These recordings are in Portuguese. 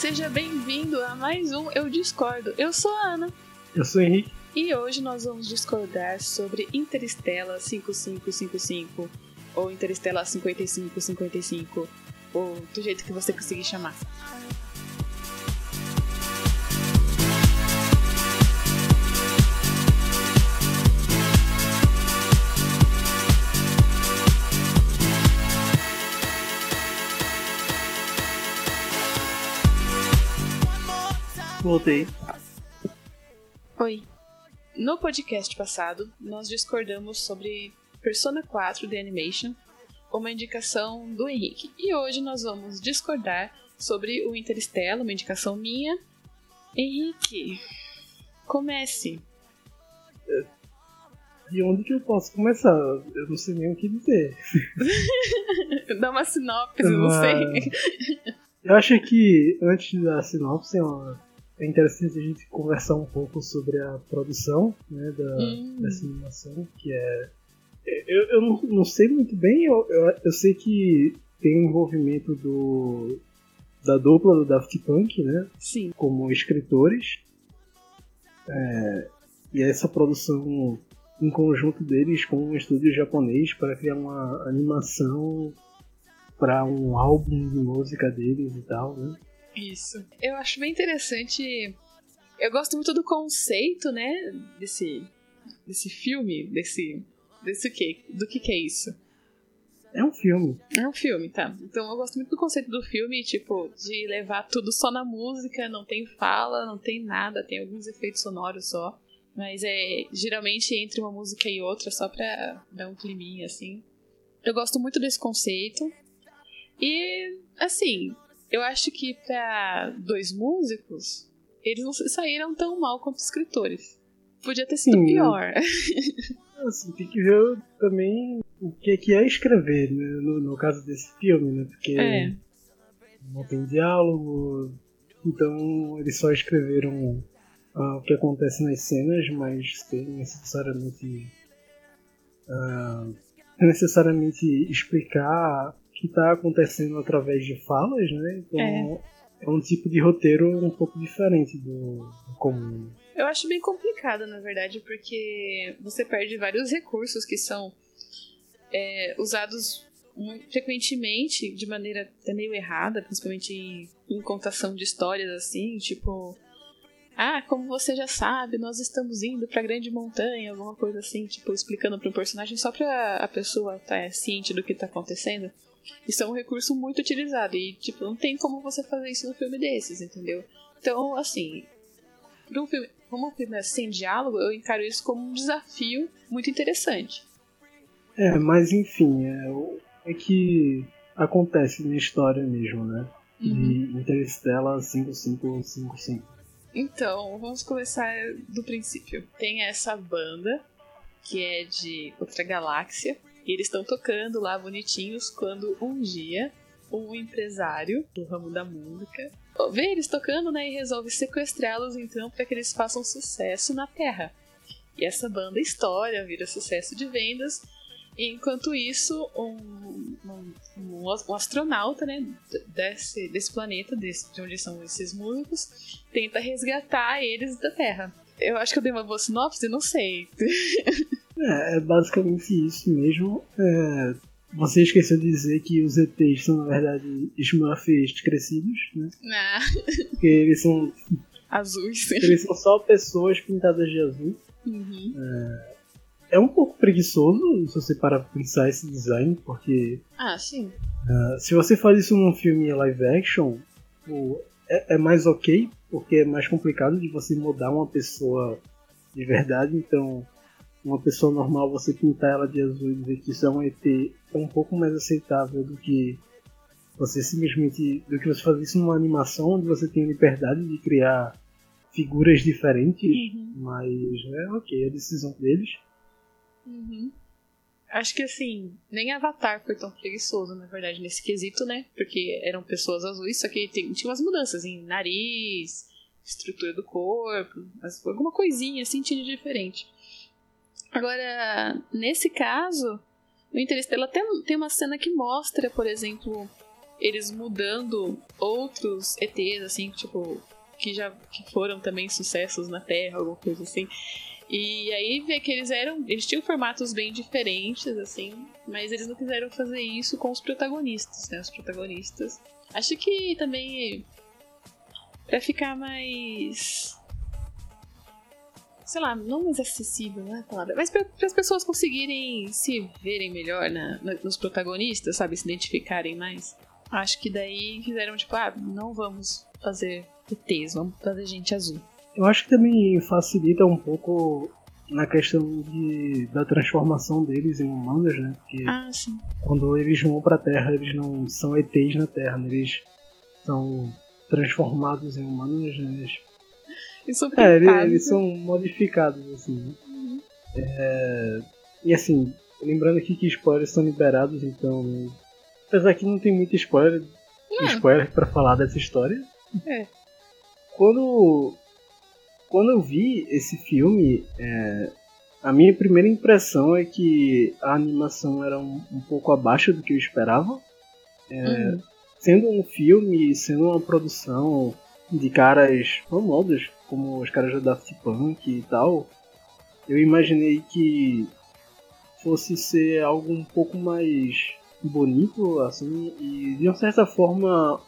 Seja bem-vindo a mais um Eu Discordo. Eu sou a Ana. Eu sou o Henrique. E hoje nós vamos discordar sobre Interestela 5555 ou Interestela 5555 ou do jeito que você conseguir chamar. Voltei. Oi. No podcast passado, nós discordamos sobre Persona 4 The Animation, uma indicação do Henrique. E hoje nós vamos discordar sobre o Interstellar, uma indicação minha. Henrique, comece. De onde que eu posso começar? Eu não sei nem o que dizer. Dá uma sinopse, não sei. Eu acho que antes da sinopse é uma é interessante a gente conversar um pouco sobre a produção né, da, Hum. dessa animação, que é. Eu, eu não, não sei muito bem, eu, eu, eu sei que tem o envolvimento do da dupla do Daft Punk, né? Sim. Como escritores. É, e essa produção em conjunto deles com um estúdio japonês para criar uma animação para um álbum de música deles e tal, né? Isso. Eu acho bem interessante. Eu gosto muito do conceito, né? Desse, desse filme, desse. Desse quê? Do que que é isso? É um filme. É um filme, tá. Então eu gosto muito do conceito do filme, tipo, de levar tudo só na música, não tem fala, não tem nada, tem alguns efeitos sonoros só. Mas é geralmente entre uma música e outra, só pra dar um climinha, assim. Eu gosto muito desse conceito. E, assim, eu acho que pra dois músicos, eles não saíram tão mal quanto escritores. Podia ter sido Sim. pior. Assim, tem que ver também o que é, que é escrever, né? no, no caso desse filme, né? Porque É. não tem diálogo, então eles só escreveram ah, o que acontece nas cenas, mas sem necessariamente ah, necessariamente explicar que está acontecendo através de falas, né? Então É. é um tipo de roteiro um pouco diferente do, do comum. Eu acho bem complicado, na verdade, porque você perde vários recursos que são é, usados frequentemente de maneira até meio errada, principalmente em, em contação de histórias assim, tipo. Ah, como você já sabe, nós estamos indo pra grande montanha, alguma coisa assim, tipo, explicando pro personagem só pra a pessoa estar ciente do que tá acontecendo. Isso é um recurso muito utilizado e, tipo, não tem como você fazer isso num filme desses, entendeu? Então, assim, pra um filme, como um filme é sem diálogo, eu encaro isso como um desafio muito interessante. É, mas enfim, é, é que acontece na história mesmo, né? De Interstellar 5555. Então, vamos começar do princípio. Tem essa banda que é de outra galáxia. E eles estão tocando lá bonitinhos quando um dia um empresário do ramo da música vê eles tocando, né, e resolve sequestrá-los então para que eles façam sucesso na Terra. E essa banda estoura, vira sucesso de vendas. Enquanto isso, um, um, um, um astronauta, né, desse, desse planeta, desse, de onde são esses músicos, tenta resgatar eles da Terra. Eu acho que eu dei uma boa sinopse, não sei. É, é basicamente isso mesmo. É, você esqueceu de dizer que os ETs são, na verdade, Smurfs crescidos, né? Ah, Porque eles são, azuis. eles são só pessoas pintadas de azul. Uhum. É um pouco preguiçoso se você parar pra pensar esse design, porque Ah, sim. ah, se você faz isso num filme live action, pô, é, é mais ok, porque é mais complicado de você mudar uma pessoa de verdade, então uma pessoa normal você pintar ela de azul e dizer que isso é um ET é um pouco mais aceitável do que você simplesmente do que você fazer isso numa animação onde você tem a liberdade de criar figuras diferentes, Uhum. mas é ok, é a decisão deles. Uhum. Acho que assim, nem Avatar foi tão preguiçoso, na verdade, nesse quesito, né? Porque eram pessoas azuis, só que tem, tinha umas mudanças em nariz, estrutura do corpo, mas alguma coisinha assim tinha de diferente. Agora, nesse caso, o Interstellar tem, tem uma cena que mostra, por exemplo, eles mudando outros ETs, assim, tipo, que já que foram também sucessos na Terra, alguma coisa assim. E aí vê que eles eram. Eles tinham formatos bem diferentes, assim, mas eles não quiseram fazer isso com os protagonistas, né? Os protagonistas. Acho que também. Pra ficar mais. Sei lá, não mais acessível, não é a palavra. Mas para as pessoas conseguirem se verem melhor na, nos protagonistas, sabe? Se identificarem mais. Acho que daí fizeram tipo, ah, não vamos fazer ETs, vamos fazer gente azul. Eu acho que também facilita um pouco na questão de, da transformação deles em humanos, né? Porque ah, quando eles vão pra Terra, eles não são ETs na Terra, né? eles são transformados em humanos, né? Eles... É, eles, eles, são modificados, assim. Uhum. É... E assim, lembrando aqui que spoilers são liberados, então. Né? Apesar que não tem muito spoiler, é. spoiler para falar dessa história. É. Quando quando eu vi esse filme, é, a minha primeira impressão é que a animação era um, um pouco abaixo do que eu esperava. É, uhum. Sendo um filme, sendo uma produção de caras famosos, como os caras da Daft Punk e tal, eu imaginei que fosse ser algo um pouco mais bonito, assim, e de uma certa forma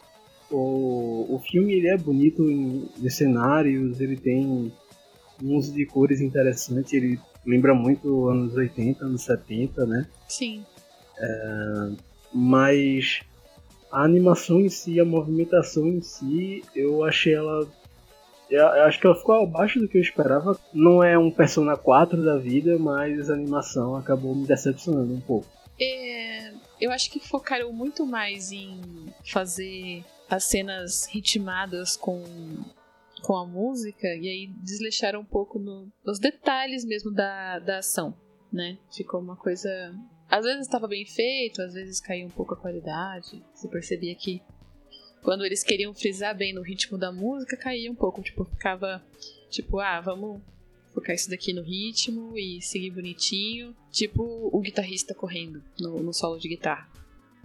o, o filme ele é bonito em, em cenários, ele tem um uso de cores interessante, ele lembra muito anos 80, anos 70, né? Sim. É, mas a animação em si, a movimentação em si, eu achei ela. Eu acho que ela ficou abaixo do que eu esperava. Não é um Persona 4 da vida, mas a animação acabou me decepcionando um pouco. É, eu acho que focaram muito mais em fazer as cenas ritmadas com, com a música e aí desleixaram um pouco no, nos detalhes mesmo da, da ação, né? Ficou uma coisa. Às vezes estava bem feito, às vezes caiu um pouco a qualidade. Você percebia que quando eles queriam frisar bem no ritmo da música, caía um pouco. Tipo, ficava tipo, ah, vamos focar isso daqui no ritmo e seguir bonitinho. Tipo o guitarrista correndo no, no solo de guitarra.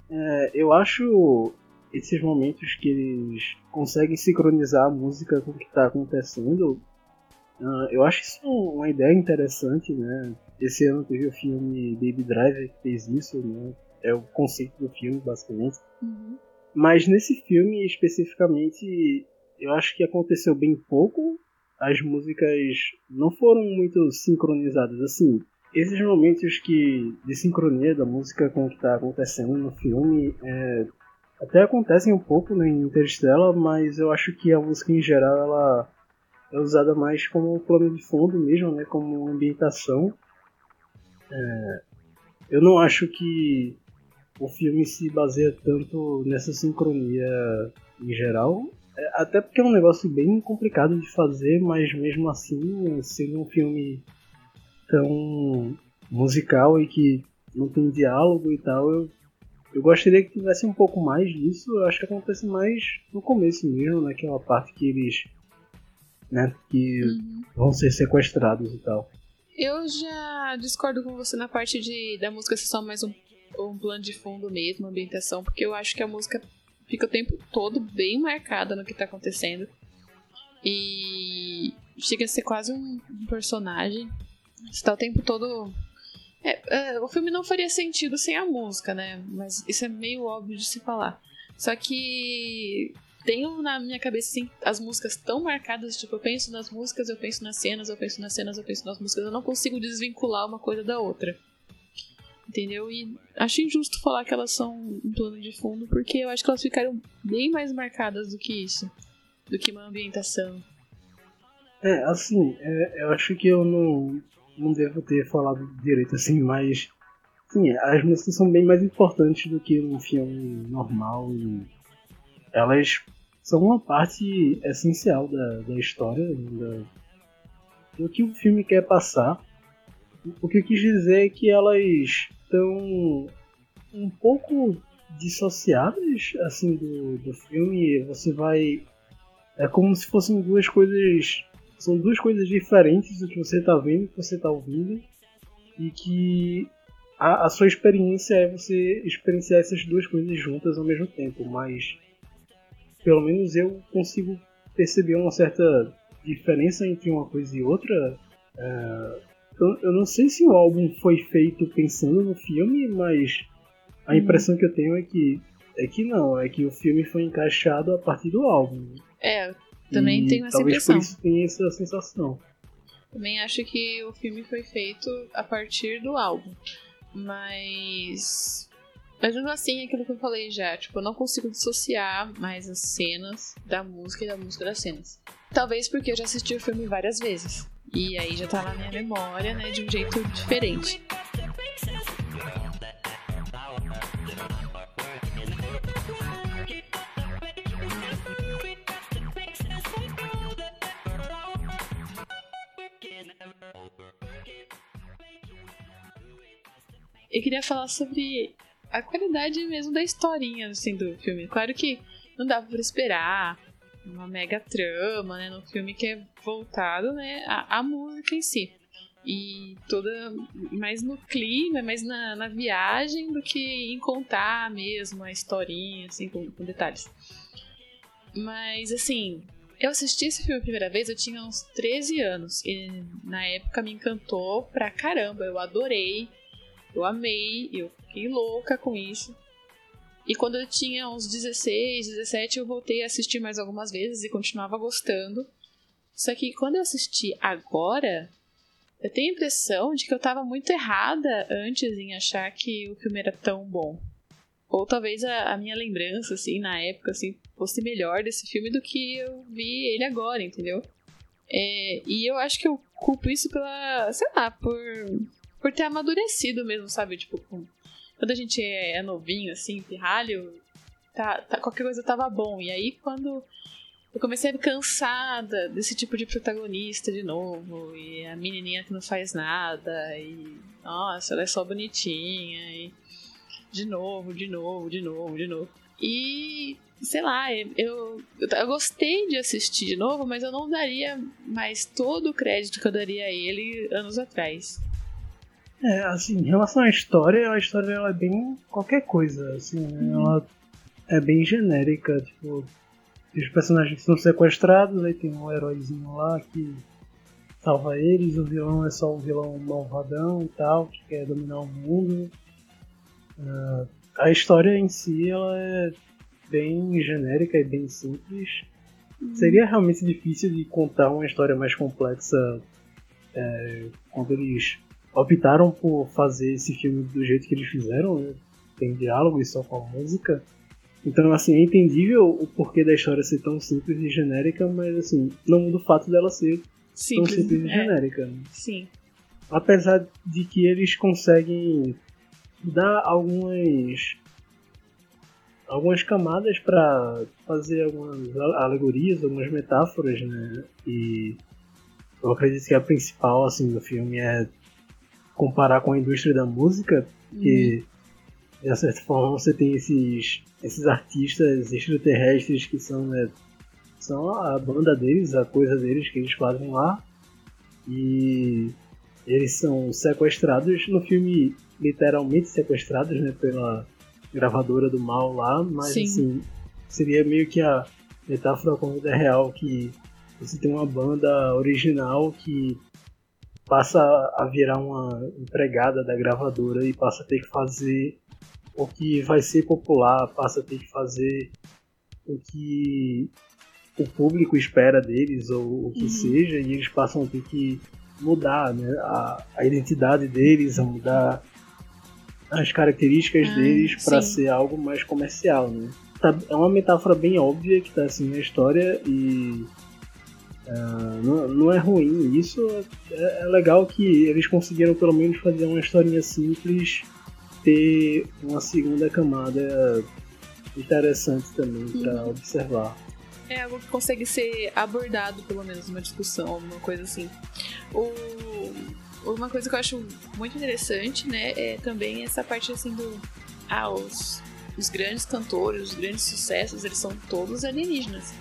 É, eu acho esses momentos que eles conseguem sincronizar a música com o que está acontecendo, uh, eu acho isso uma ideia interessante, né? Esse ano teve o filme Baby Driver que fez isso, né? É o conceito do filme, basicamente. Uhum. Mas nesse filme, especificamente, eu acho que aconteceu bem pouco. As músicas não foram muito sincronizadas. Assim, esses momentos que de sincronia da música com o que está acontecendo no filme é, até acontecem um pouco né, em Interstellar, mas eu acho que a música em geral ela é usada mais como plano de fundo mesmo, né, como ambientação. É, eu não acho que o filme se baseia tanto nessa sincronia em geral, é, até porque é um negócio bem complicado de fazer, mas mesmo assim, sendo um filme tão musical e que não tem diálogo e tal, eu eu gostaria que tivesse um pouco mais disso. Eu acho que acontece mais no começo mesmo, naquela parte que eles. né, que uhum. vão ser sequestrados e tal. Eu já discordo com você na parte de da música ser só mais um, um plano de fundo mesmo, ambientação, porque eu acho que a música fica o tempo todo bem marcada no que tá acontecendo. E chega a ser quase um, personagem. Você tá o tempo todo é, é, o filme não faria sentido sem a música, né? Mas isso é meio óbvio de se falar. Só que tenho na minha cabeça assim, as músicas tão marcadas, tipo, eu penso nas músicas, eu penso nas cenas, eu penso nas cenas, eu penso nas músicas, eu não consigo desvincular uma coisa da outra. Entendeu? E acho injusto falar que elas são um plano de fundo, porque eu acho que elas ficaram bem mais marcadas do que isso, do que uma ambientação. É, assim, é, eu acho que eu não, não devo ter falado direito assim, mas sim, as músicas são bem mais importantes do que um filme normal e elas são uma parte essencial da, da história, da, do que o filme quer passar. O que eu quis dizer é que elas estão um pouco dissociadas assim do, do filme. Você vai. É como se fossem duas coisas são duas coisas diferentes do que você está vendo e que você está ouvindo. E que a, a, sua experiência é você experienciar essas duas coisas juntas ao mesmo tempo, mas pelo menos eu consigo perceber uma certa diferença entre uma coisa e outra. É, eu, eu, não sei se o álbum foi feito pensando no filme, mas a uhum. impressão que eu tenho é que é que não, é que o filme foi encaixado a partir do álbum. É, também e tenho essa talvez impressão. Talvez por isso tenha essa sensação. Também acho que o filme foi feito a partir do álbum. Mas. Mas mesmo assim, é aquilo que eu falei já, tipo, eu não consigo dissociar mais as cenas da música e da música das cenas. Talvez porque eu já assisti o filme várias vezes. E aí já tá na minha memória, né, de um jeito diferente. Eu queria falar sobre a qualidade mesmo da historinha assim, do filme. Claro que não dava para esperar uma mega trama, né, no filme que é voltado, né, à, à música em si. E toda mais no clima, mais na, na viagem do que em contar mesmo a historinha, assim, com, com detalhes. Mas, assim, eu assisti esse filme a primeira vez, eu tinha uns 13 anos. E na época me encantou pra caramba. Eu adorei. Eu amei, eu fiquei louca com isso. E quando eu tinha uns 16, 17, eu voltei a assistir mais algumas vezes e continuava gostando. Só que quando eu assisti agora, eu tenho a impressão de que eu estava muito errada antes em achar que o filme era tão bom. Ou talvez a, a, minha lembrança, assim, na época, assim, fosse melhor desse filme do que eu vi ele agora, entendeu? É, e eu acho que eu culpo isso pela, sei lá, por por ter amadurecido mesmo, sabe? Tipo, quando a gente é, é novinho, assim, pirralho, tá, tá, qualquer coisa tava bom. E aí quando eu comecei a ficar cansada desse tipo de protagonista de novo, e a menininha que não faz nada, e nossa, ela é só bonitinha, e de novo, de novo, de novo, de novo. E sei lá, eu, eu, eu, gostei de assistir de novo, mas eu não daria mais todo o crédito que eu daria a ele anos atrás. É, assim, em relação à história, a história ela é bem qualquer coisa, assim, uhum. ela é bem genérica, tipo, os personagens são sequestrados, aí tem um heróizinho lá que salva eles, o vilão é só um vilão malvadão e tal, que quer dominar o mundo. Uh, a história em si, ela é bem genérica e bem simples. Uhum. Seria realmente difícil de contar uma história mais complexa é, quando eles optaram por fazer esse filme do jeito que eles fizeram, né? tem diálogo e só com a música. Então, assim, é entendível o porquê da história ser tão simples e genérica, mas, assim, não muda o fato dela ser simples, tão simples e é. genérica. Né? Sim. Apesar de que eles conseguem dar algumas algumas camadas para fazer algumas alegorias, algumas metáforas, né? E eu acredito que a principal assim do filme é comparar com a indústria da música, que uhum. de certa forma você tem esses, esses artistas extraterrestres que são, né, são a banda deles, a coisa deles que eles fazem lá. E eles são sequestrados no filme, literalmente sequestrados né, pela gravadora do mal lá, mas Sim. assim, seria meio que a metáfora com a vida real que você tem uma banda original que passa a virar uma empregada da gravadora e passa a ter que fazer o que vai ser popular, passa a ter que fazer o que o público espera deles ou o que uhum. seja, e eles passam a ter que mudar né, a, a identidade deles, a mudar as características ah, deles para ser algo mais comercial. Né? Tá, é uma metáfora bem óbvia que está assim na história e Uh, não, não, é ruim isso, é, é, legal que eles conseguiram pelo menos fazer uma historinha simples, ter uma segunda camada interessante também uhum. para observar. É algo que consegue ser abordado, pelo menos, numa discussão, alguma coisa assim. O... Uma coisa que eu acho muito interessante, né, é também essa parte assim do. Ah, os, os grandes cantores, os grandes sucessos, eles são todos alienígenas.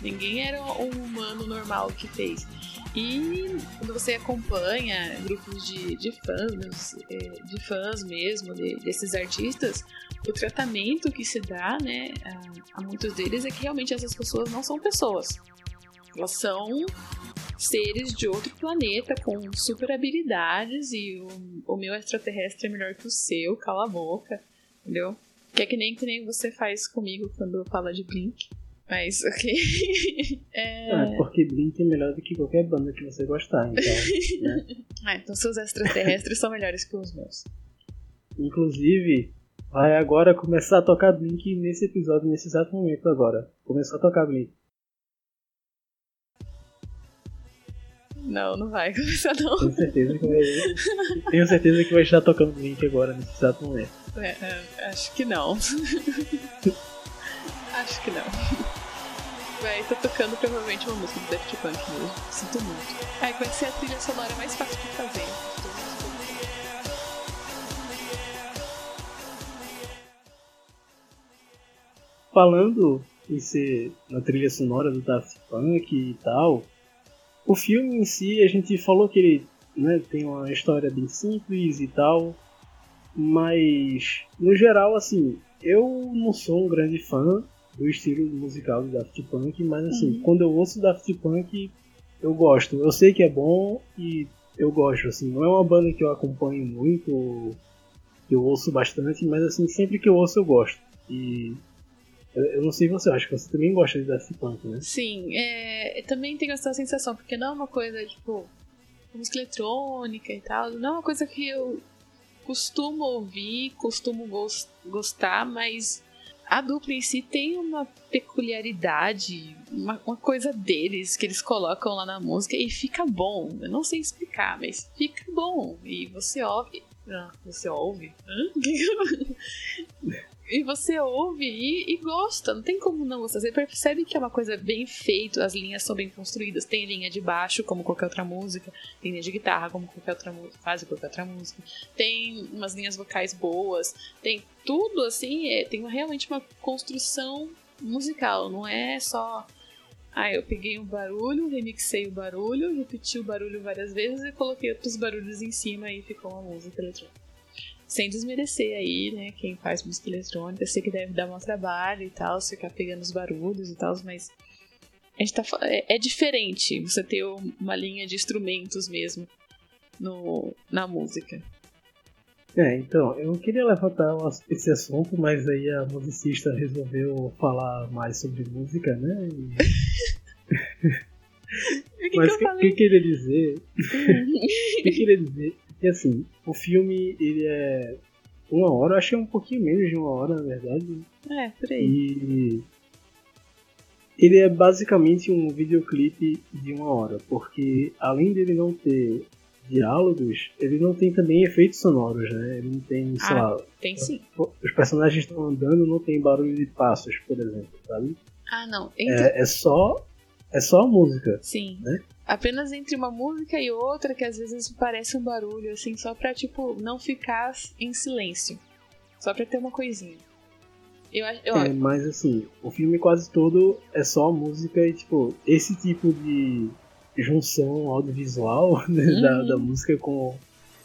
Ninguém era um humano normal que fez. E quando você acompanha grupos de, de fãs, é, de fãs mesmo, de, desses artistas, o tratamento que se dá né, a, a muitos deles é que realmente essas pessoas não são pessoas. Elas são seres de outro planeta com super habilidades e o, o meu extraterrestre é melhor que o seu, cala a boca, entendeu? Que é que nem, que nem você faz comigo quando fala de Blink. Mas, ok. é... Ah, porque Blink é melhor do que qualquer banda que você gostar, então. Né? ah, então seus extraterrestres são melhores que os meus. Inclusive, vai agora começar a tocar Blink nesse episódio, nesse exato momento agora. Começou a tocar Blink. Não, não vai começar não. Tenho certeza que vai, tenho certeza que vai estar tocando Blink agora nesse exato momento. É, é, acho que não. acho que não. Vai, tá tocando provavelmente uma música do Daft Punk mesmo. Sinto muito. Ai, vai ser a trilha sonora mais fácil de fazer. Falando em ser na trilha sonora do Daft Punk e tal, o filme em si, a gente falou que ele né, tem uma história bem simples e tal, mas no geral, assim, eu não sou um grande fã do estilo musical do Daft Punk, mas assim, uhum. quando eu ouço Daft Punk, eu gosto. Eu sei que é bom e eu gosto, assim, não é uma banda que eu acompanho muito, que eu ouço bastante, mas assim, sempre que eu ouço eu gosto. E eu, não sei você, acho que você também gosta de Daft Punk, né? Sim, é, também tenho essa sensação, porque não é uma coisa, tipo, música eletrônica e tal, não é uma coisa que eu costumo ouvir, costumo gostar, mas a dupla em si tem uma peculiaridade, uma, uma, coisa deles que eles colocam lá na música e fica bom. Eu não sei explicar, mas fica bom. E você ouve. Ah, você ouve? e você ouve e, e, gosta, não tem como não gostar. Você percebe que é uma coisa bem feita, as linhas são bem construídas. Tem linha de baixo, como qualquer outra música, tem linha de guitarra, como qualquer outra música, faz qualquer outra música. Tem umas linhas vocais boas, tem tudo assim, é, tem realmente uma construção musical, não é só. Ah, eu peguei um barulho, remixei o barulho, repeti o barulho várias vezes e coloquei outros barulhos em cima e ficou uma música eletrônica sem desmerecer aí, né, quem faz música eletrônica, sei que deve dar um trabalho e tal, ficar pegando os barulhos e tal, mas a gente tá, é, é diferente você ter uma linha de instrumentos mesmo no, na música. É, então, eu queria levantar esse assunto, mas aí a musicista resolveu falar mais sobre música, né? E... que mas o que, que, que queria dizer? O que queria dizer e assim, o filme, ele é uma hora, eu achei um pouquinho menos de uma hora, na verdade. É, por aí. E ele é basicamente um videoclipe de uma hora, porque além dele não ter diálogos, ele não tem também efeitos sonoros, né? Ele não tem, sei ah, lá. Tem sim. Os personagens estão andando, não tem barulho de passos, por exemplo, sabe? Ah, não. Então... É, é só é só a música. Sim. Né? Apenas entre uma música e outra, que às vezes parece um barulho, assim, só pra, tipo, não ficar em silêncio. Só pra ter uma coisinha. Eu, eu... É, mas assim, o filme quase todo é só a música e, tipo, esse tipo de junção audiovisual né, uhum. da, da música com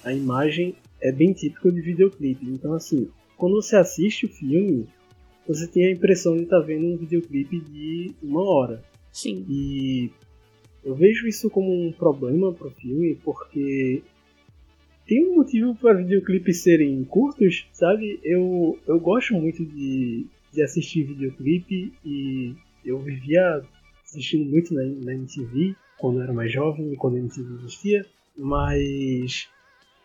a imagem é bem típico de videoclipe. Então, assim, quando você assiste o filme, você tem a impressão de estar tá vendo um videoclipe de uma hora. Sim. E eu vejo isso como um problema pro filme, porque tem um motivo para videoclipes serem curtos, sabe? Eu, eu gosto muito de, de assistir videoclipe e eu vivia assistindo muito na, na MTV quando eu era mais jovem quando a MTV existia, mas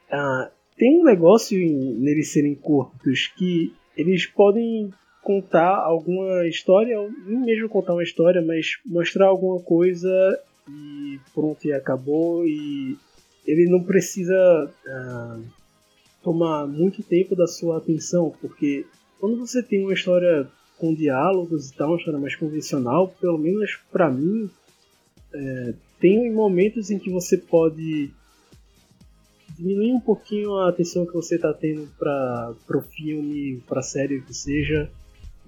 ah, tem um negócio em, neles serem curtos que eles podem contar alguma história, nem mesmo contar uma história, mas mostrar alguma coisa e pronto, e acabou. E ele não precisa uh, tomar muito tempo da sua atenção, porque quando você tem uma história com diálogos e tal, uma história mais convencional, pelo menos para mim, é, tem momentos em que você pode diminuir um pouquinho a atenção que você está tendo para o filme, para a série que seja,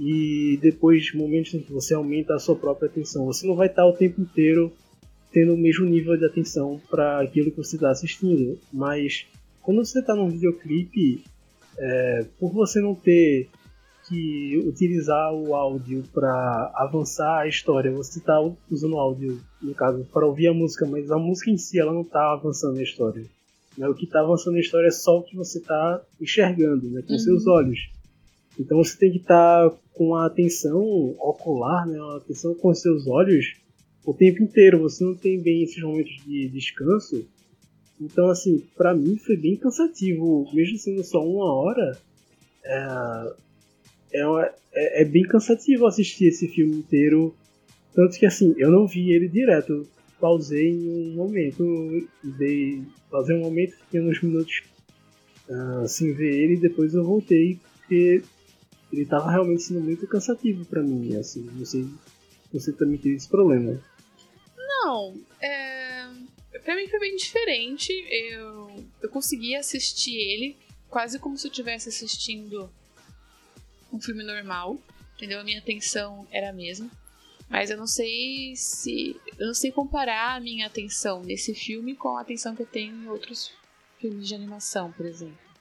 e depois momentos em que você aumenta a sua própria atenção. Você não vai estar o tempo inteiro tendo o mesmo nível de atenção para aquilo que você está assistindo. Mas quando você está num videoclipe, é, por você não ter que utilizar o áudio para avançar a história, você está usando o áudio, no caso, para ouvir a música, mas a música em si ela não está avançando a história. Né? O que está avançando a história é só o que você está enxergando né, com uhum. seus olhos. Então você tem que estar tá com a atenção ocular, né, a atenção com seus olhos o tempo inteiro. Você não tem bem esses momentos de descanso. Então, assim, para mim foi bem cansativo, mesmo sendo só uma hora. É, é, é, é, bem cansativo assistir esse filme inteiro. Tanto que, assim, eu não vi ele direto. Pausei em um momento, dei, pausei um momento, fiquei uns minutos uh, sem ver ele, depois eu voltei, porque ele tava realmente sendo muito cansativo para mim, assim, você também teve esse problema. Não, é... pra mim foi bem diferente, eu, eu consegui assistir ele quase como se eu estivesse assistindo um filme normal, entendeu? A minha atenção era a mesma. Mas eu não sei se. Eu não sei comparar a minha atenção nesse filme com a atenção que eu tenho em outros filmes de animação, por exemplo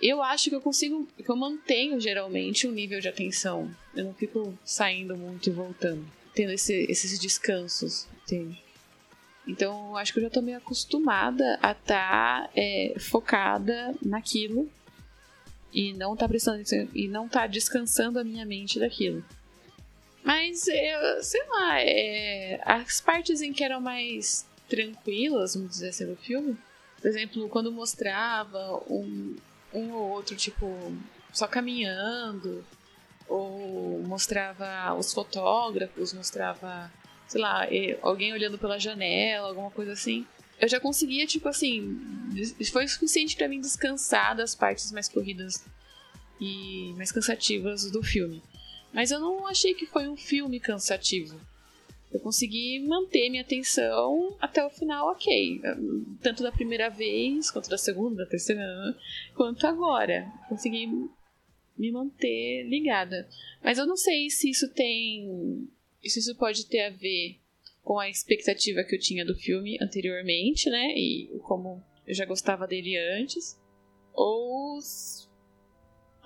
eu acho que eu consigo, que eu mantenho geralmente um nível de atenção. Eu não fico saindo muito e voltando, tendo esse, esses descansos, entende? Então, eu acho que eu já tô meio acostumada a estar tá, é, focada naquilo e não tá prestando e não tá descansando a minha mente daquilo. Mas eu, sei lá, é, as partes em que eram mais tranquilas, vamos dizer assim, do filme, por exemplo, quando mostrava um, um ou outro, tipo, só caminhando, ou mostrava os fotógrafos, mostrava, sei lá, alguém olhando pela janela, alguma coisa assim. Eu já conseguia, tipo assim, foi suficiente para mim descansar das partes mais corridas e mais cansativas do filme. Mas eu não achei que foi um filme cansativo eu consegui manter minha atenção até o final, ok. Tanto da primeira vez, quanto da segunda, da terceira, quanto agora. Consegui me manter ligada. Mas eu não sei se isso tem. Se isso pode ter a ver com a expectativa que eu tinha do filme anteriormente, né? E como eu já gostava dele antes. Ou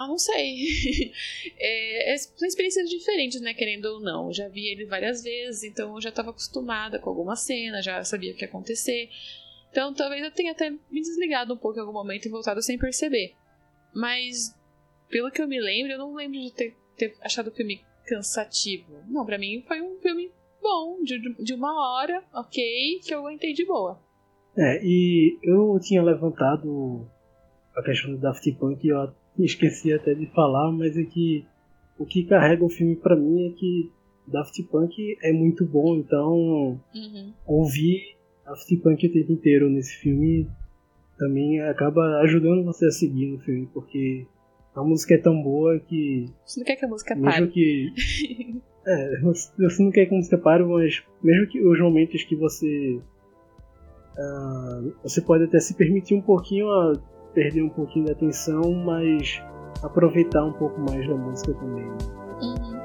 ah, não sei. é, são experiências diferentes, né? Querendo ou não. Eu já vi ele várias vezes, então eu já estava acostumada com alguma cena, já sabia o que ia acontecer. Então talvez eu tenha até me desligado um pouco em algum momento e voltado sem perceber. Mas, pelo que eu me lembro, eu não lembro de ter, ter achado o filme cansativo. Não, para mim foi um filme bom, de, de uma hora, ok, que eu aguentei de boa. É, e eu tinha levantado a questão do Daft Punk e eu esqueci até de falar, mas é que o que carrega o filme para mim é que Daft Punk é muito bom, então uhum. ouvir Daft Punk o tempo inteiro nesse filme também acaba ajudando você a seguir no filme, porque a música é tão boa que. Você não quer que a música pare. Mesmo que. é, você não quer que a música pare, mas mesmo que os momentos que você. Uh, você pode até se permitir um pouquinho a perder um pouquinho da atenção, mas aproveitar um pouco mais da música também. Uhum.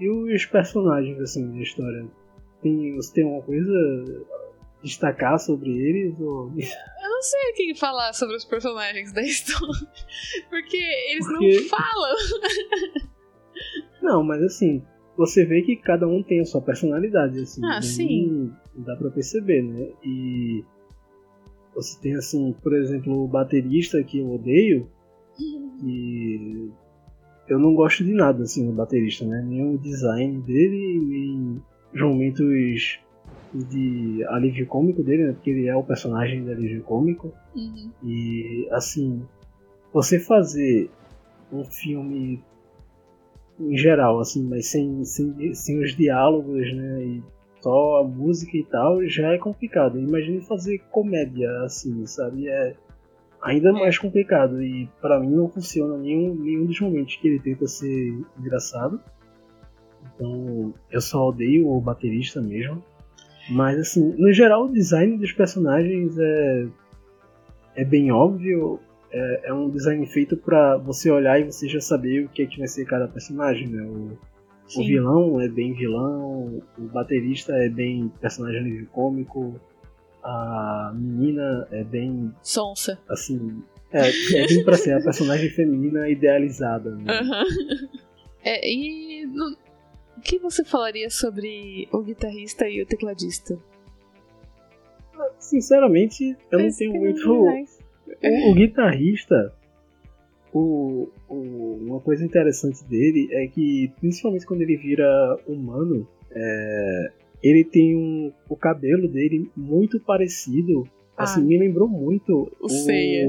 E os personagens assim da história? Tem, você tem alguma coisa a destacar sobre eles? Ou não sei o que falar sobre os personagens da história. Porque eles porque... não falam. não, mas assim, você vê que cada um tem a sua personalidade, assim. Ah, sim. Dá pra perceber, né? E você tem, assim, por exemplo, o baterista que eu odeio, e eu não gosto de nada, assim, do baterista, né? Nem o design dele, nem os momentos de alívio cômico dele, né? Porque ele é o personagem de alívio cômico. Uhum. E, assim, você fazer um filme em geral, assim, mas sem, sem, sem os diálogos, né? E só a música e tal, já é complicado. Imagine fazer comédia, assim, sabe? É ainda mais complicado. E para mim não funciona nenhum, nenhum dos momentos que ele tenta ser engraçado. Então eu só odeio o baterista mesmo. Mas assim, no geral o design dos personagens é, é bem óbvio. É, é um design feito para você olhar e você já saber o que, é que vai ser cada personagem, né? O, o vilão é bem vilão, o baterista é bem personagem cômico, a menina é bem. Sonsa. Assim. É, é bem pra ser a personagem feminina idealizada. Né? Uhum. É, e o que você falaria sobre o guitarrista e o tecladista? Sinceramente, eu não tenho muito. O, o, guitarrista, o, o, uma coisa interessante dele é que, principalmente quando ele vira humano, é, ele tem um, o cabelo dele muito parecido. Ah, assim, me lembrou muito o. o... Ceia.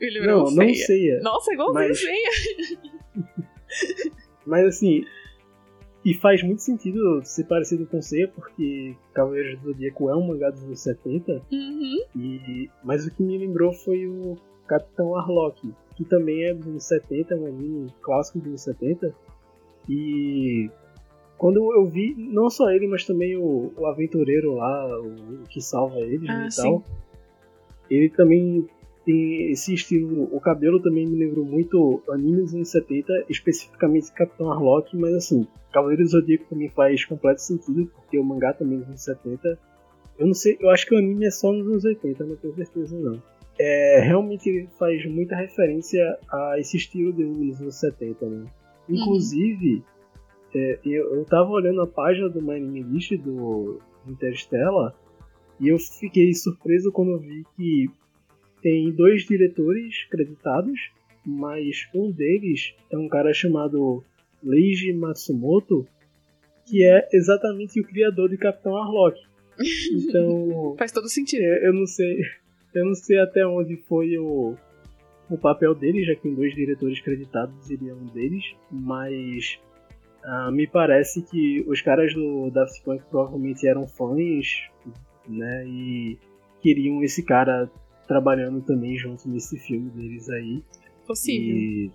Ele não, não Ceia. Ceia. Nossa, igualzinho mas... Ceia. mas assim. E faz muito sentido ser parecido com Ceia, porque Cavaleiros do Zodíaco é um mangá dos anos 70. Uhum. E, mas o que me lembrou foi o Capitão Arlok, que também é dos anos 70, um anime clássico dos anos 70. E quando eu vi, não só ele, mas também o, o aventureiro lá, o, o que salva ele ah, e tal, ele também tem esse estilo. O cabelo também me lembrou muito animes dos anos 70, especificamente Capitão Harlock, mas assim, Cavaleiro do Zodíaco também faz completo sentido, porque o mangá também é dos anos 70. Eu não sei, eu acho que o anime é só nos anos 80, não tenho certeza não. É, realmente faz muita referência a esse estilo de anime dos anos 70, né? Uhum. Inclusive, uhum é, eu, eu tava olhando a página do My Anime List do Interstellar e eu fiquei surpreso quando eu vi que tem dois diretores creditados, mas um deles é um cara chamado Leiji Matsumoto, que é exatamente o criador de Capitão Harlock. Então. Faz todo sentido. Eu não sei. Eu não sei até onde foi o, o papel dele, já que tem dois diretores creditados, ele é um deles, mas Uh, me parece que os caras do Daft Punk provavelmente eram fãs, né? E queriam esse cara trabalhando também junto nesse filme deles aí. Possível. E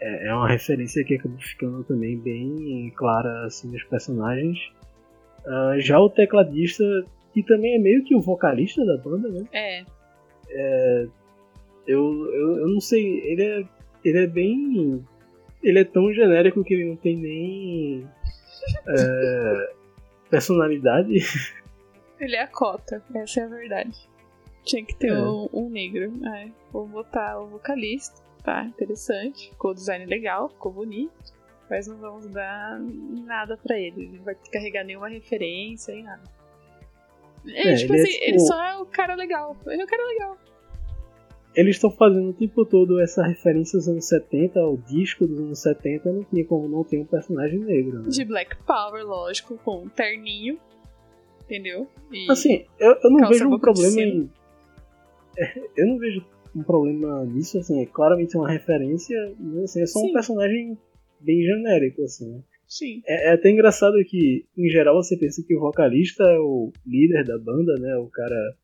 é, é uma referência que acabou ficando também bem clara assim nos personagens. Uh, já o tecladista, que também é meio que o vocalista da banda, né? É. é eu, eu, eu não sei, ele é, ele é bem ele é tão genérico que ele não tem nem é, personalidade. Ele é a cota, essa é a verdade. Tinha que ter é. um, um, negro. É, vou botar o vocalista. Tá, interessante. Ficou o design legal, ficou bonito. Mas não vamos dar nada pra ele. Ele não vai carregar nenhuma referência e nada. É, tipo ele é assim, é, tipo... ele só é o cara legal. Ele é o cara legal eles estão fazendo o tempo todo essa referência aos anos 70, ao disco dos anos 70, não tinha como não ter um personagem negro. Né? De Black Power, lógico, com um terninho, entendeu? E assim, eu, eu não vejo um problema em. Eu não vejo um problema nisso, assim, é claramente uma referência, mas assim, é só Sim. um personagem bem genérico, assim. Sim. É, é, até engraçado que, em geral, você pensa que o vocalista é o líder da banda, né? O cara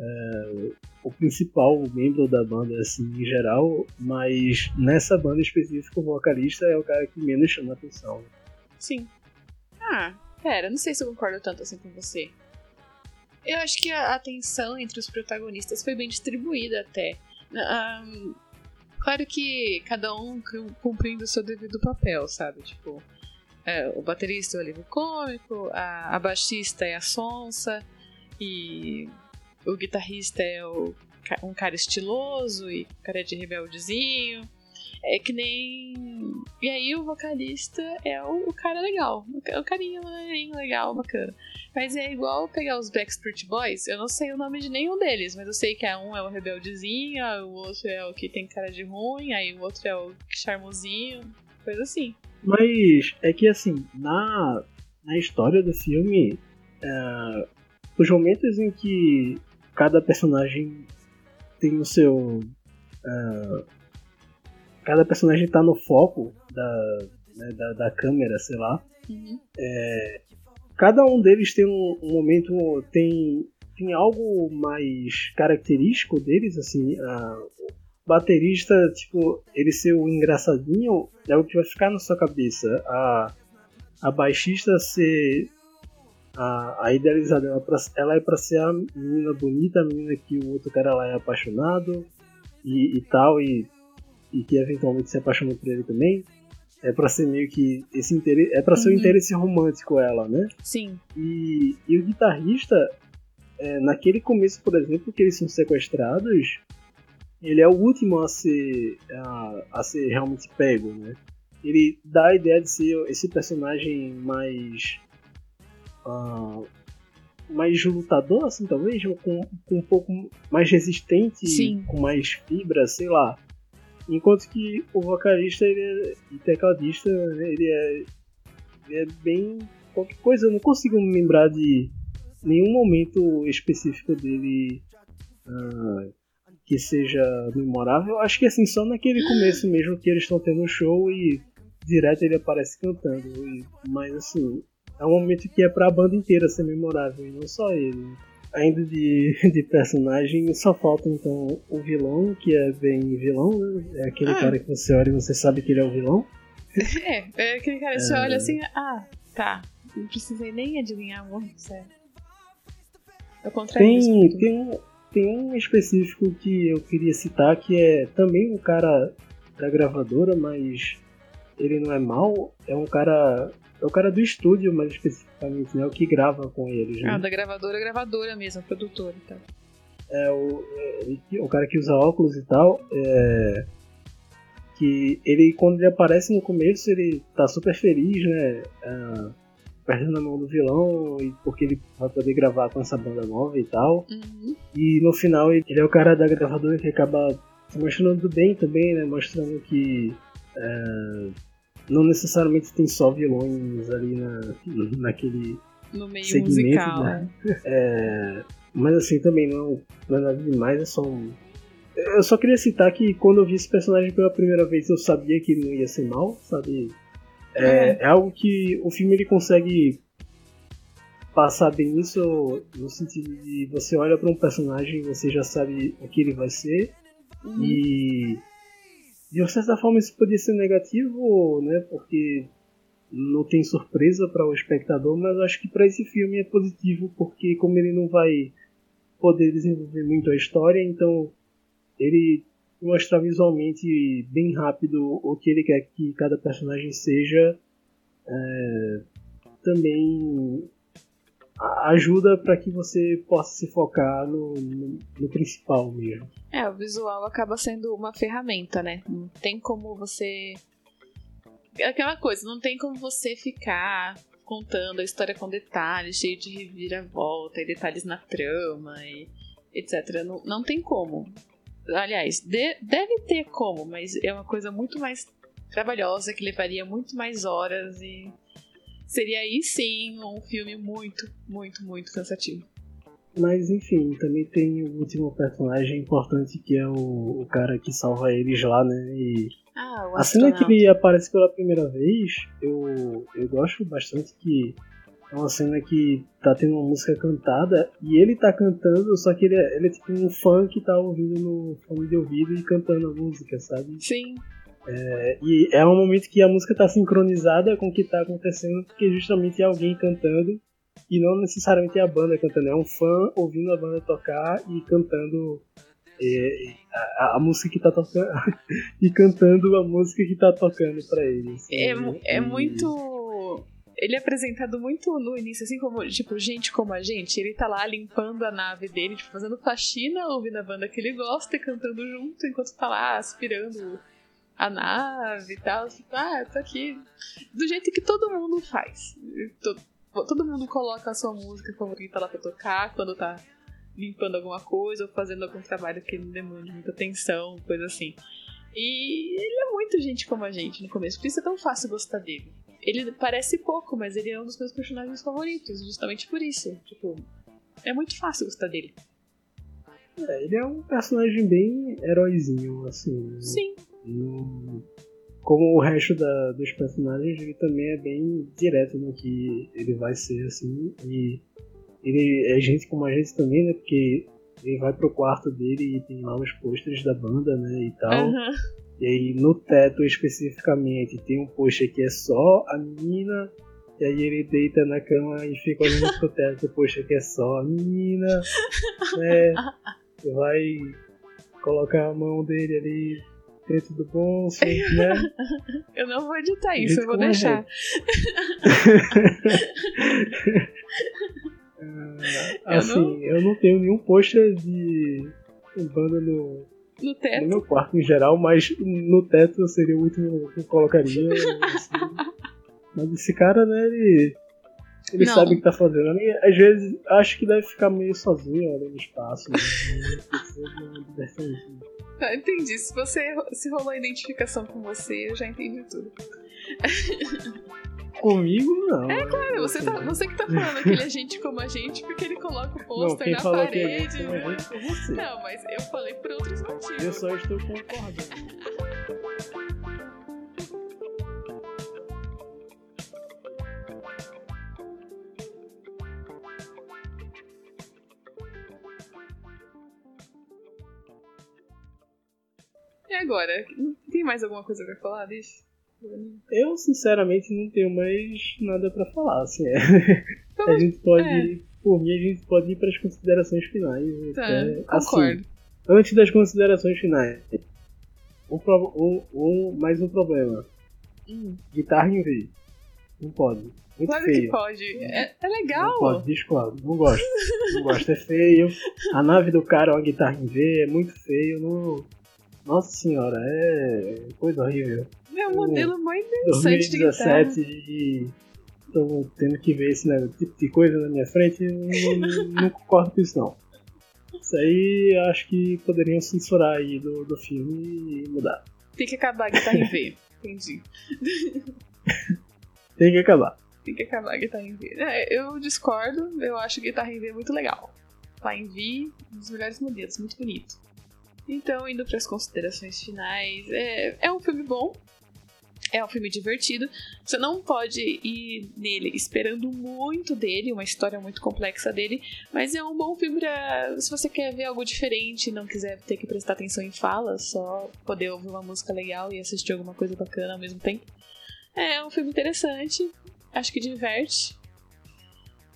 é, o principal membro da banda, assim, em geral, mas nessa banda específica, o vocalista é o cara que menos chama atenção. Sim. Ah, pera, não sei se eu concordo tanto assim com você. Eu acho que a atenção entre os protagonistas foi bem distribuída até. Um, claro que cada um cumprindo o seu devido papel, sabe? Tipo, é, o baterista é o alívio cômico, a, a baixista é a sonsa, e o guitarrista é o, um cara estiloso e cara de rebeldezinho. É que nem. E aí o vocalista é o, o cara legal. O, carinha legal, bacana. Mas é igual pegar os Backstreet Boys. Eu não sei o nome de nenhum deles, mas eu sei que um é o rebeldezinho, o outro é o que tem cara de ruim, aí o outro é o charmosinho, coisa assim. Mas é que assim, na, na história do filme, é, os momentos em que cada personagem tem o seu. Uh, cada personagem tá no foco da, né, da, da, câmera, sei lá. Uhum. É, cada um deles tem um, um, momento. tem tem algo mais característico deles, assim. O baterista, tipo, ele ser o engraçadinho é o que vai ficar na sua cabeça. A, a baixista ser a, a idealizada ela, pra, ela é pra ser a menina bonita, a menina que o outro cara lá é apaixonado e, e tal, e, e que eventualmente se apaixonou por ele também. É pra ser meio que esse interesse. É pra ser o Uhum. interesse romântico ela, né? Sim. E, e o guitarrista, é, naquele começo, por exemplo, que eles são sequestrados, ele é o último a ser, a, a ser realmente pego, né? Ele dá a ideia de ser esse personagem mais. ah, mais lutador, assim, talvez, com, com um pouco mais resistente, Sim. com mais fibra, sei lá. Enquanto que o vocalista ele é, e tecladista, né, ele é, ele é bem qualquer coisa. Eu não consigo me lembrar de nenhum momento específico dele ah, que seja memorável. Acho que assim, só naquele começo mesmo que eles estão tendo um show e direto ele aparece cantando. E- mas assim, é um momento que é pra banda inteira ser memorável e não só ele. Ainda de, de personagem, só falta então o vilão, que é bem vilão, né? É aquele Ah. cara que você olha e você sabe que ele é o vilão. É, é aquele cara que você olha assim, ah, tá. Não precisei nem adivinhar muito, sério. É o contrário disso. Tem, tem, um, tem um específico que eu queria citar, que é também um cara da gravadora, mas ele não é mal, é um cara. É o cara do estúdio, mais né? O que grava com eles, né? Ah, da gravadora, gravadora mesmo, produtora e tal. é o, é, o cara que usa óculos e tal, é, que ele, quando ele aparece no começo, ele tá super feliz, né? É, perdendo a mão do vilão, e porque ele vai poder gravar com essa banda nova e tal. Uhum. E no final ele ele é o cara da gravadora que acaba se mostrando bem também, né? Mostrando que é, não necessariamente tem só vilões ali na, naquele No meio Segmento, musical. né? é. é, mas assim, também não, não é nada demais, é só um. Eu só queria citar que quando eu vi esse personagem pela primeira vez eu sabia que ele não ia ser mal, sabe? É, é algo que o filme ele consegue passar bem isso no sentido de você olha para um personagem e você já sabe o que ele vai ser Uhum. e de uma certa forma isso podia ser negativo, né? Porque não tem surpresa para o espectador, mas acho que para esse filme é positivo porque como ele não vai poder desenvolver muito a história, então ele mostra visualmente bem rápido o que ele quer que cada personagem seja, é, também ajuda para que você possa se focar no, no, no principal mesmo. É, o visual acaba sendo uma ferramenta, né? Não tem como você. É aquela coisa, não tem como você ficar contando a história com detalhes, cheio de reviravolta e detalhes na trama e etc. Não, não tem como. Aliás, de- deve ter como, mas é uma coisa muito mais trabalhosa que levaria muito mais horas e seria aí sim um filme muito, muito, muito cansativo. Mas enfim, também tem o último personagem importante que é o, o cara que salva eles lá, né? E Ah, a cena que ele aparece pela primeira vez, eu, eu gosto bastante que é uma cena que tá tendo uma música cantada e ele tá cantando, só que ele é, ele é tipo um fã que tá ouvindo no fone de ouvido e cantando a música, sabe? Sim, É, e é um momento que a música tá sincronizada com o que tá acontecendo, porque justamente é alguém cantando e não necessariamente é a banda cantando, é um fã ouvindo a banda tocar e cantando é, a, a música que tá tocando e cantando a música que tá tocando pra eles. É, né? é muito. Ele é apresentado muito no início, assim como, tipo, gente como a gente. Ele tá lá limpando a nave dele, tipo, fazendo faxina, ouvindo a banda que ele gosta e cantando junto, enquanto tá lá aspirando a nave e tal. Tipo, ah, tô aqui. Do jeito que todo mundo faz. Todo, todo mundo coloca a sua música favorita lá pra tocar quando tá limpando alguma coisa ou fazendo algum trabalho que não demande muita atenção, coisa assim. E ele é muito gente como a gente no começo, por isso é tão fácil gostar dele. Ele parece pouco, mas ele é um dos meus personagens favoritos, justamente por isso. Tipo, é muito fácil gostar dele. É, ele é um personagem bem heróizinho, assim. né? Sim. Não- Como o resto da- dos personagens, ele também é bem direto no que ele vai ser, assim. E ele é gente como a gente também, né? Porque ele vai pro quarto dele e tem lá os pôsteres da banda, né? E tal. Aham. E aí no teto especificamente tem um pôster que é só a menina E aí ele deita na cama e fica olhando pro teto, poxa, que é só, menina, né? Vai colocar a mão dele ali dentro do bolso, né? Eu não vou editar isso, eu vou deixar. Ah, assim, eu não... eu não tenho nenhum pôster de banda no, no teto. No meu quarto em geral, mas no teto seria o último que eu colocaria. Assim. Mas esse cara, né, ele. Ele não. sabe o que tá fazendo. E, às vezes acho que deve ficar meio sozinho ali no espaço. Né? Ah, entendi. Se você se rolou a identificação com você, eu já entendi tudo. Comigo, não. É claro, você, tá, você que tá falando que ele é gente como a gente porque ele coloca o pôster na parede. Que é gente como você. Não, mas eu falei por outros motivos. Eu só estou concordando. E agora? Tem mais alguma coisa pra falar disso? Eu, sinceramente, não tenho mais nada para falar. Assim, é. a gente pode, é. por mim, a gente pode ir para as considerações finais. Tá, é, concordo. Assim, antes das considerações finais, um, um, um, mais um problema. Hum. Guitarra em V. Não pode. Muito claro feio. que pode. É, é legal. Não pode, discordo. Não gosto. não gosto. É feio. A nave do cara é uma guitarra em V. É muito feio. Não... Nossa senhora, é coisa horrível. É um modelo mais interessante 2017 de Tô tendo que ver esse né, tipo de coisa na minha frente não, não, não concordo com isso não. Isso aí acho que poderiam censurar aí do, do filme e mudar. Tem que acabar a guitarra em V. Entendi. Tem que acabar. Tem que acabar a guitarra em V. É, eu discordo, eu acho a guitarra em V muito legal. Lá em V, um dos melhores modelos, muito bonito. Então, indo para as considerações finais, é, é um filme bom, é um filme divertido. Você não pode ir nele esperando muito dele, uma história muito complexa dele, mas é um bom filme pra, se você quer ver algo diferente não quiser ter que prestar atenção em fala, só poder ouvir uma música legal e assistir alguma coisa bacana ao mesmo tempo. É um filme interessante, acho que diverte.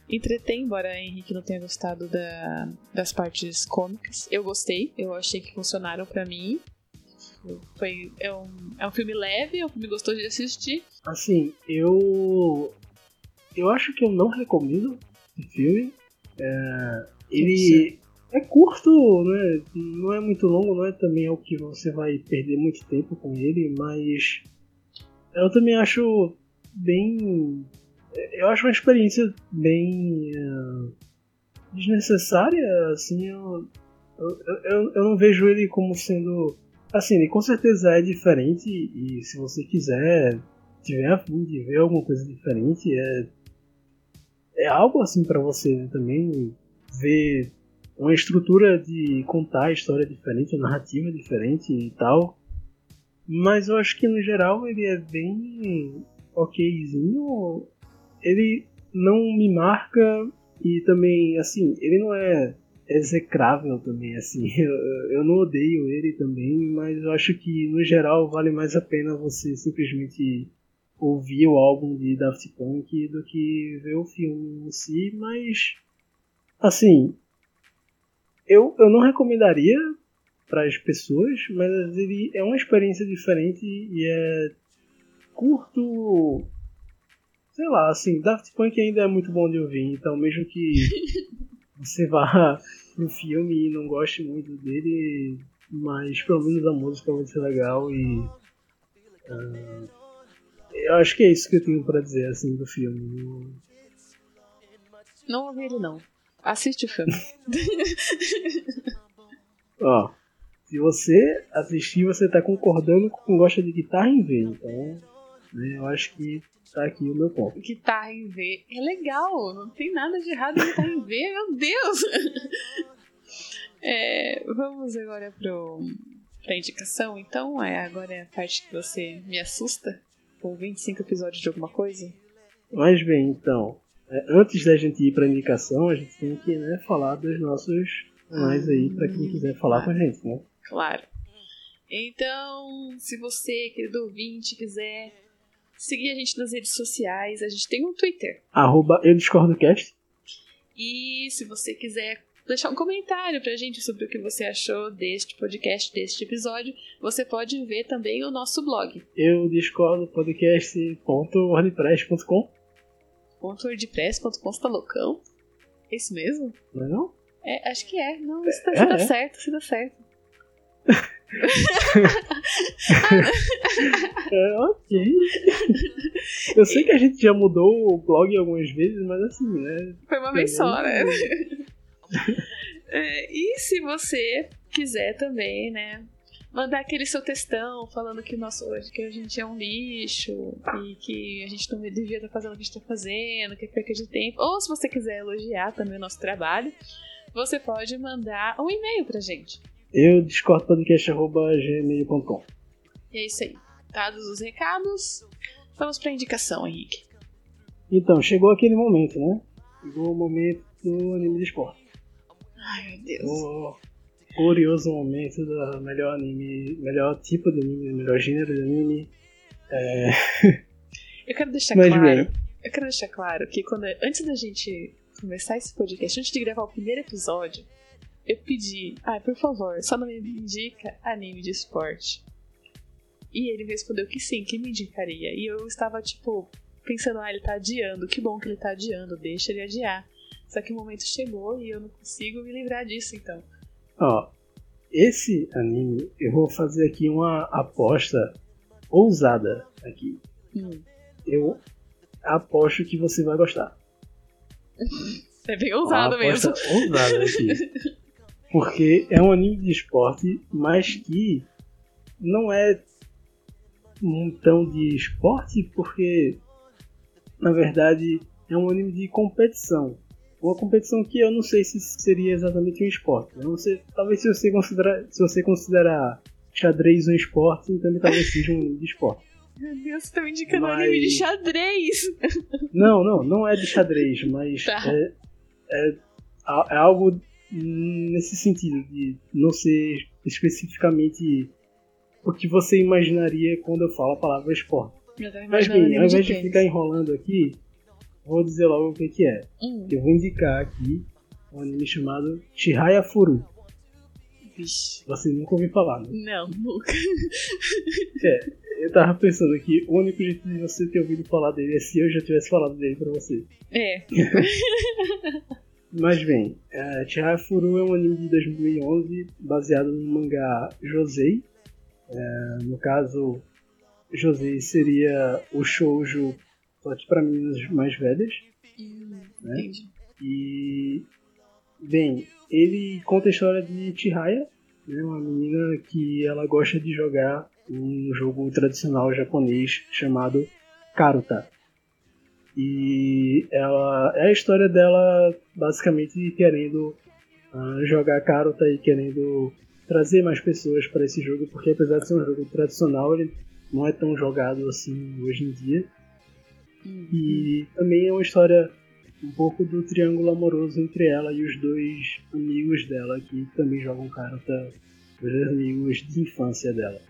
Entretém, embora Henrique não tenha gostado da, das partes cômicas. Eu gostei, eu achei que funcionaram para mim. Foi, é, um, é um filme leve, é um filme gostoso de assistir. Assim, eu. Eu acho que eu não recomendo esse filme. É, ele é curto, né? Não é muito longo, não é também algo que você vai perder muito tempo com ele, mas eu também acho bem. Eu acho uma experiência bem uh, desnecessária, assim, eu, eu, eu, não vejo ele como sendo Assim, com certeza é diferente e se você quiser, tiver a fim de ver alguma coisa diferente, é, é algo assim para você né, também ver uma estrutura de contar a história diferente, a narrativa diferente e tal. Mas eu acho que no geral ele é bem okzinho. Ele não me marca e também, assim, ele não é execrável também, assim. Eu, eu não odeio ele também, mas eu acho que no geral vale mais a pena você simplesmente ouvir o álbum de Daft Punk do que ver o filme em si, mas assim, eu, eu não recomendaria para as pessoas, mas ele é uma experiência diferente e é curto, sei lá, assim, Daft Punk ainda é muito bom de ouvir, então mesmo que você vá no filme e não goste muito dele, mas pelo menos a música vai ser legal e. Uh, eu acho que é isso que eu tenho para dizer assim do filme. Não ouvi ele não. Assiste o filme. Ó, se você assistir, você tá concordando com quem gosta de guitarra em V, então né, eu acho que tá aqui o meu ponto. Guitarra em V é legal, não tem nada de errado em guitarra em V, meu Deus! É, vamos agora pro, pra indicação, então. É, agora é a parte que você me assusta com 25 episódios de alguma coisa. Mas bem, então, é, antes da gente ir pra indicação, a gente tem que né, falar dos nossos canais aí para quem quiser falar claro. com a gente, né? Claro. Então, se você, querido ouvinte, quiser seguir a gente nas redes sociais. A gente tem um Twitter. Arroba eu discordo cast. E se você quiser deixar um comentário pra gente sobre o que você achou deste podcast, deste episódio, você pode ver também o nosso blog. Eu discordo podcast.wordpress.com. .wordpress.com, você tá loucão? É isso mesmo? Não é não? É, acho que é. Não, isso tá, É, isso tá é. certo, isso tá certo. É, ok. Eu sei que a gente já mudou o blog algumas vezes, mas assim, né? Foi uma vez só, né? É, e se você quiser também, né? Mandar aquele seu textão falando que, nosso, que a gente é um lixo e que a gente não devia estar fazendo o que a gente está fazendo, que é perca de tempo. Ou se você quiser elogiar também o nosso trabalho, você pode mandar um e-mail pra gente. Eu discordo podcast.gmail.com. E é isso aí. Dados os recados, vamos pra indicação, Henrique. Então, chegou aquele momento, né? Chegou o momento do anime de esporte. Ai, meu Deus. O curioso momento do melhor anime, melhor tipo de anime, melhor gênero de anime. Eu quero deixar Mas claro. bem. Eu quero deixar claro que quando, antes da gente começar esse podcast, antes de gravar o primeiro episódio, eu pedi, ah, por favor, só não me indica anime de esporte. E ele respondeu que sim, que me indicaria. E eu estava, tipo, pensando, ah, ele tá adiando, que bom que ele tá adiando, deixa ele adiar. Só que o momento chegou e eu não consigo me livrar disso, então. Ó, esse anime, eu vou fazer aqui uma aposta ousada aqui. Hum, Eu aposto que você vai gostar. é bem Uma ousado aposta mesmo. ousada aqui. Porque é um anime de esporte, mas que não é tão de esporte, porque na verdade é um anime de competição. Uma competição que eu não sei se seria exatamente um esporte. Eu não sei, talvez se você considerar, se você considerar xadrez um esporte, então ele talvez seja um anime de esporte. Meu Deus, você tá me indicando Mas- anime de xadrez! Não, não, não é de xadrez, mas Tá. é, é, é algo nesse sentido, de não ser especificamente o que você imaginaria quando eu falo a palavra esporte. Mas bem, ao invés de tênis. ficar enrolando aqui, vou dizer logo o que, que é. Hum, Eu vou indicar aqui um anime chamado Chihaya Furu. vixe. Você nunca ouviu falar, né? Não, nunca. Eu tava pensando aqui, o único jeito de você ter ouvido falar dele é se eu já tivesse falado dele pra você. É. Mas bem, é, Chihaya Furu é um anime de 2011 baseado no mangá Josei. É, no caso, Josei seria o shoujo só para meninas mais velhas. Hum, Né? Entendi. E, bem, ele conta a história de Chihaya, né, uma menina que ela gosta de jogar um jogo tradicional japonês chamado Karuta. E ela é a história dela basicamente querendo ah, jogar Karuta e querendo trazer mais pessoas para esse jogo, porque apesar de ser um jogo tradicional, ele não é tão jogado assim hoje em dia. E também é uma história um pouco do triângulo amoroso entre ela e os dois amigos dela que também jogam Karuta, os amigos de infância dela.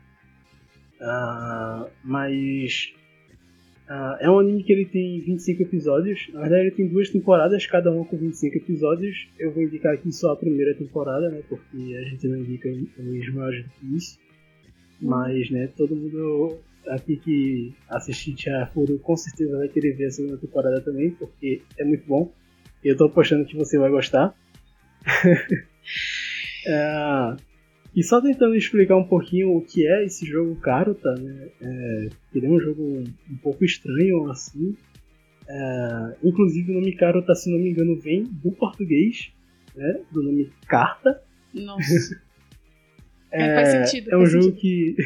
Ah, mas ah, é um anime que ele tem 25 episódios. Na verdade, ele tem duas temporadas, cada uma com 25 episódios. Eu vou indicar aqui só a primeira temporada, né? Porque a gente não indica animes maiores do que isso. Mas, né, todo mundo aqui que assistir Furu com certeza vai querer ver a segunda temporada também, porque é muito bom. E eu tô apostando que você vai gostar. É, e só tentando explicar um pouquinho o que é esse jogo Karuta, né? É, ele é um jogo um pouco estranho, assim. É, inclusive o nome Karuta, se não me engano, vem do português, né? Do nome carta. Nossa. É, faz sentido, É um jogo sentido. que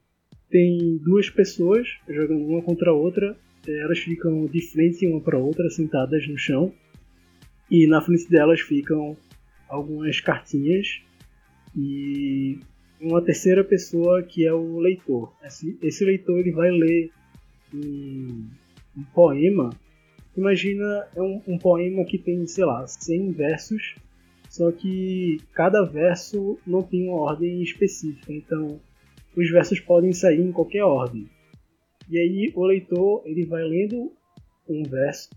tem duas pessoas jogando uma contra a outra. eh, Elas ficam de frente uma para outra, sentadas no chão. E na frente delas ficam algumas cartinhas e uma terceira pessoa que é o leitor. Esse, esse leitor ele vai ler um, um poema. Imagina é um, um poema que tem, sei lá, 100 versos, só que cada verso não tem uma ordem específica. Então os versos podem sair em qualquer ordem. E aí o leitor ele vai lendo um verso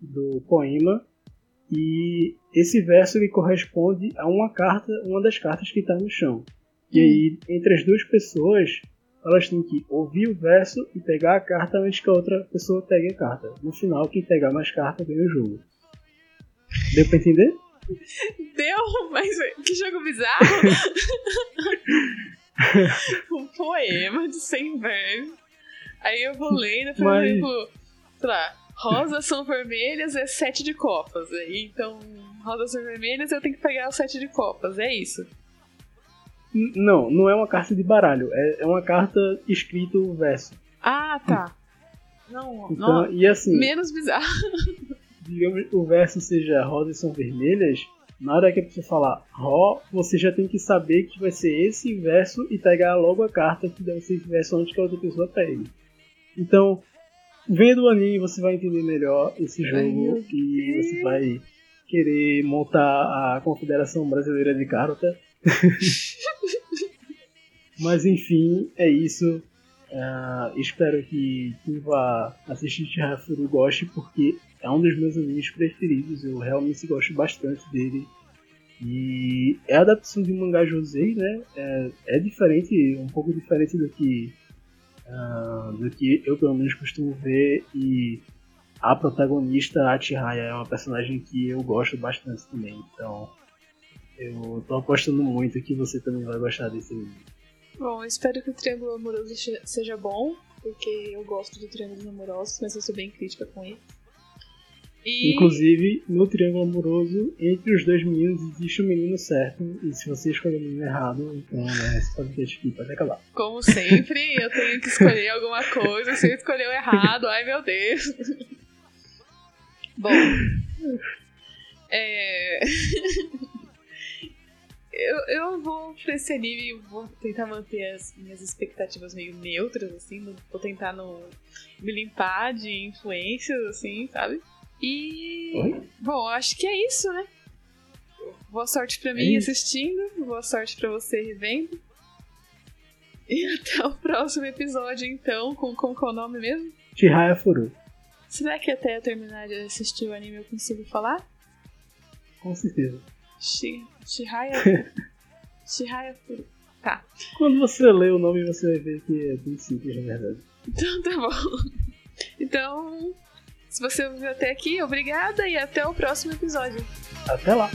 do poema e esse verso ele corresponde a uma carta, uma das cartas que está no chão. E aí entre as duas pessoas elas têm que ouvir o verso e pegar a carta antes que a outra pessoa pegue a carta. No final, quem pegar mais carta ganha o jogo. Deu pra entender? Deu, mas que jogo bizarro! um poema de 100 versos. Aí eu vou lendo, por mas... exemplo, sei lá, rosas são vermelhas é sete de copas. Aí, então, rosas são vermelhas eu tenho que pegar o sete de copas, é isso. Não, não é uma carta de baralho, é, é uma carta escrito verso. Ah, tá. Não, então, não, e assim, menos bizarro. Digamos que o verso seja rosas são vermelhas, na hora que a pessoa falar Ró, você já tem que saber que vai ser esse verso e pegar logo a carta que deve ser esse verso antes que a outra pessoa pegue. Então, vendo o anime você vai entender melhor esse jogo Ai, e você vai querer montar a Confederação Brasileira de Carta. Mas enfim, é isso. Uh, espero que quem vá assistir Chihafuru goste, porque é um dos meus animes preferidos. Eu realmente gosto bastante dele. E é a adaptação de um mangá Josei, né? É, é, diferente, um pouco diferente do que, uh, do que eu pelo menos costumo ver. E a protagonista, a Chihaya, é uma personagem que eu gosto bastante também. Então eu tô apostando muito que você também vai gostar desse anime. Bom, espero que o Triângulo Amoroso seja bom, porque eu gosto de triângulos amorosos, mas eu sou bem crítica com ele. E... Inclusive, no Triângulo Amoroso, entre os dois meninos existe o um menino certo, e se você escolher o menino errado, então né, esse podcast aqui pode acabar. Como sempre, eu tenho que escolher alguma coisa, se eu escolher o errado, ai meu Deus. Bom. É eu, eu vou pra esse anime vou tentar manter as minhas expectativas meio neutras, assim, vou tentar não me limpar de influências, assim, sabe? E. Oi? Bom, acho que é isso, né? Boa sorte pra mim é assistindo, boa sorte pra você revendo. E até o próximo episódio, então, com, com qual nome mesmo? Chihaya Furu. Será que até eu terminar de assistir o anime eu consigo falar? Com certeza. Shihaya. Shihaya Furu. Tá. Quando você lê o nome, você vai ver que é bem simples, na verdade. Então tá bom. Então, se você ouviu até aqui, obrigada e até o próximo episódio. Até lá.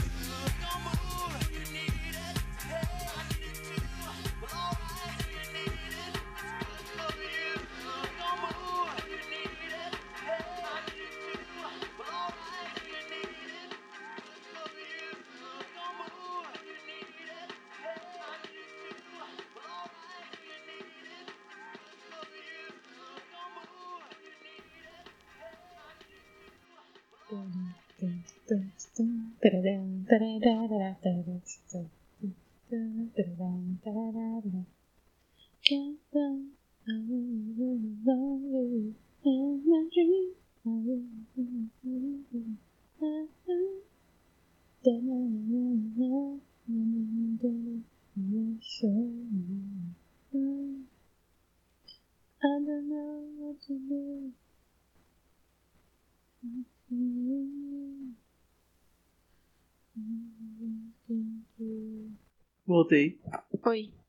Voltei.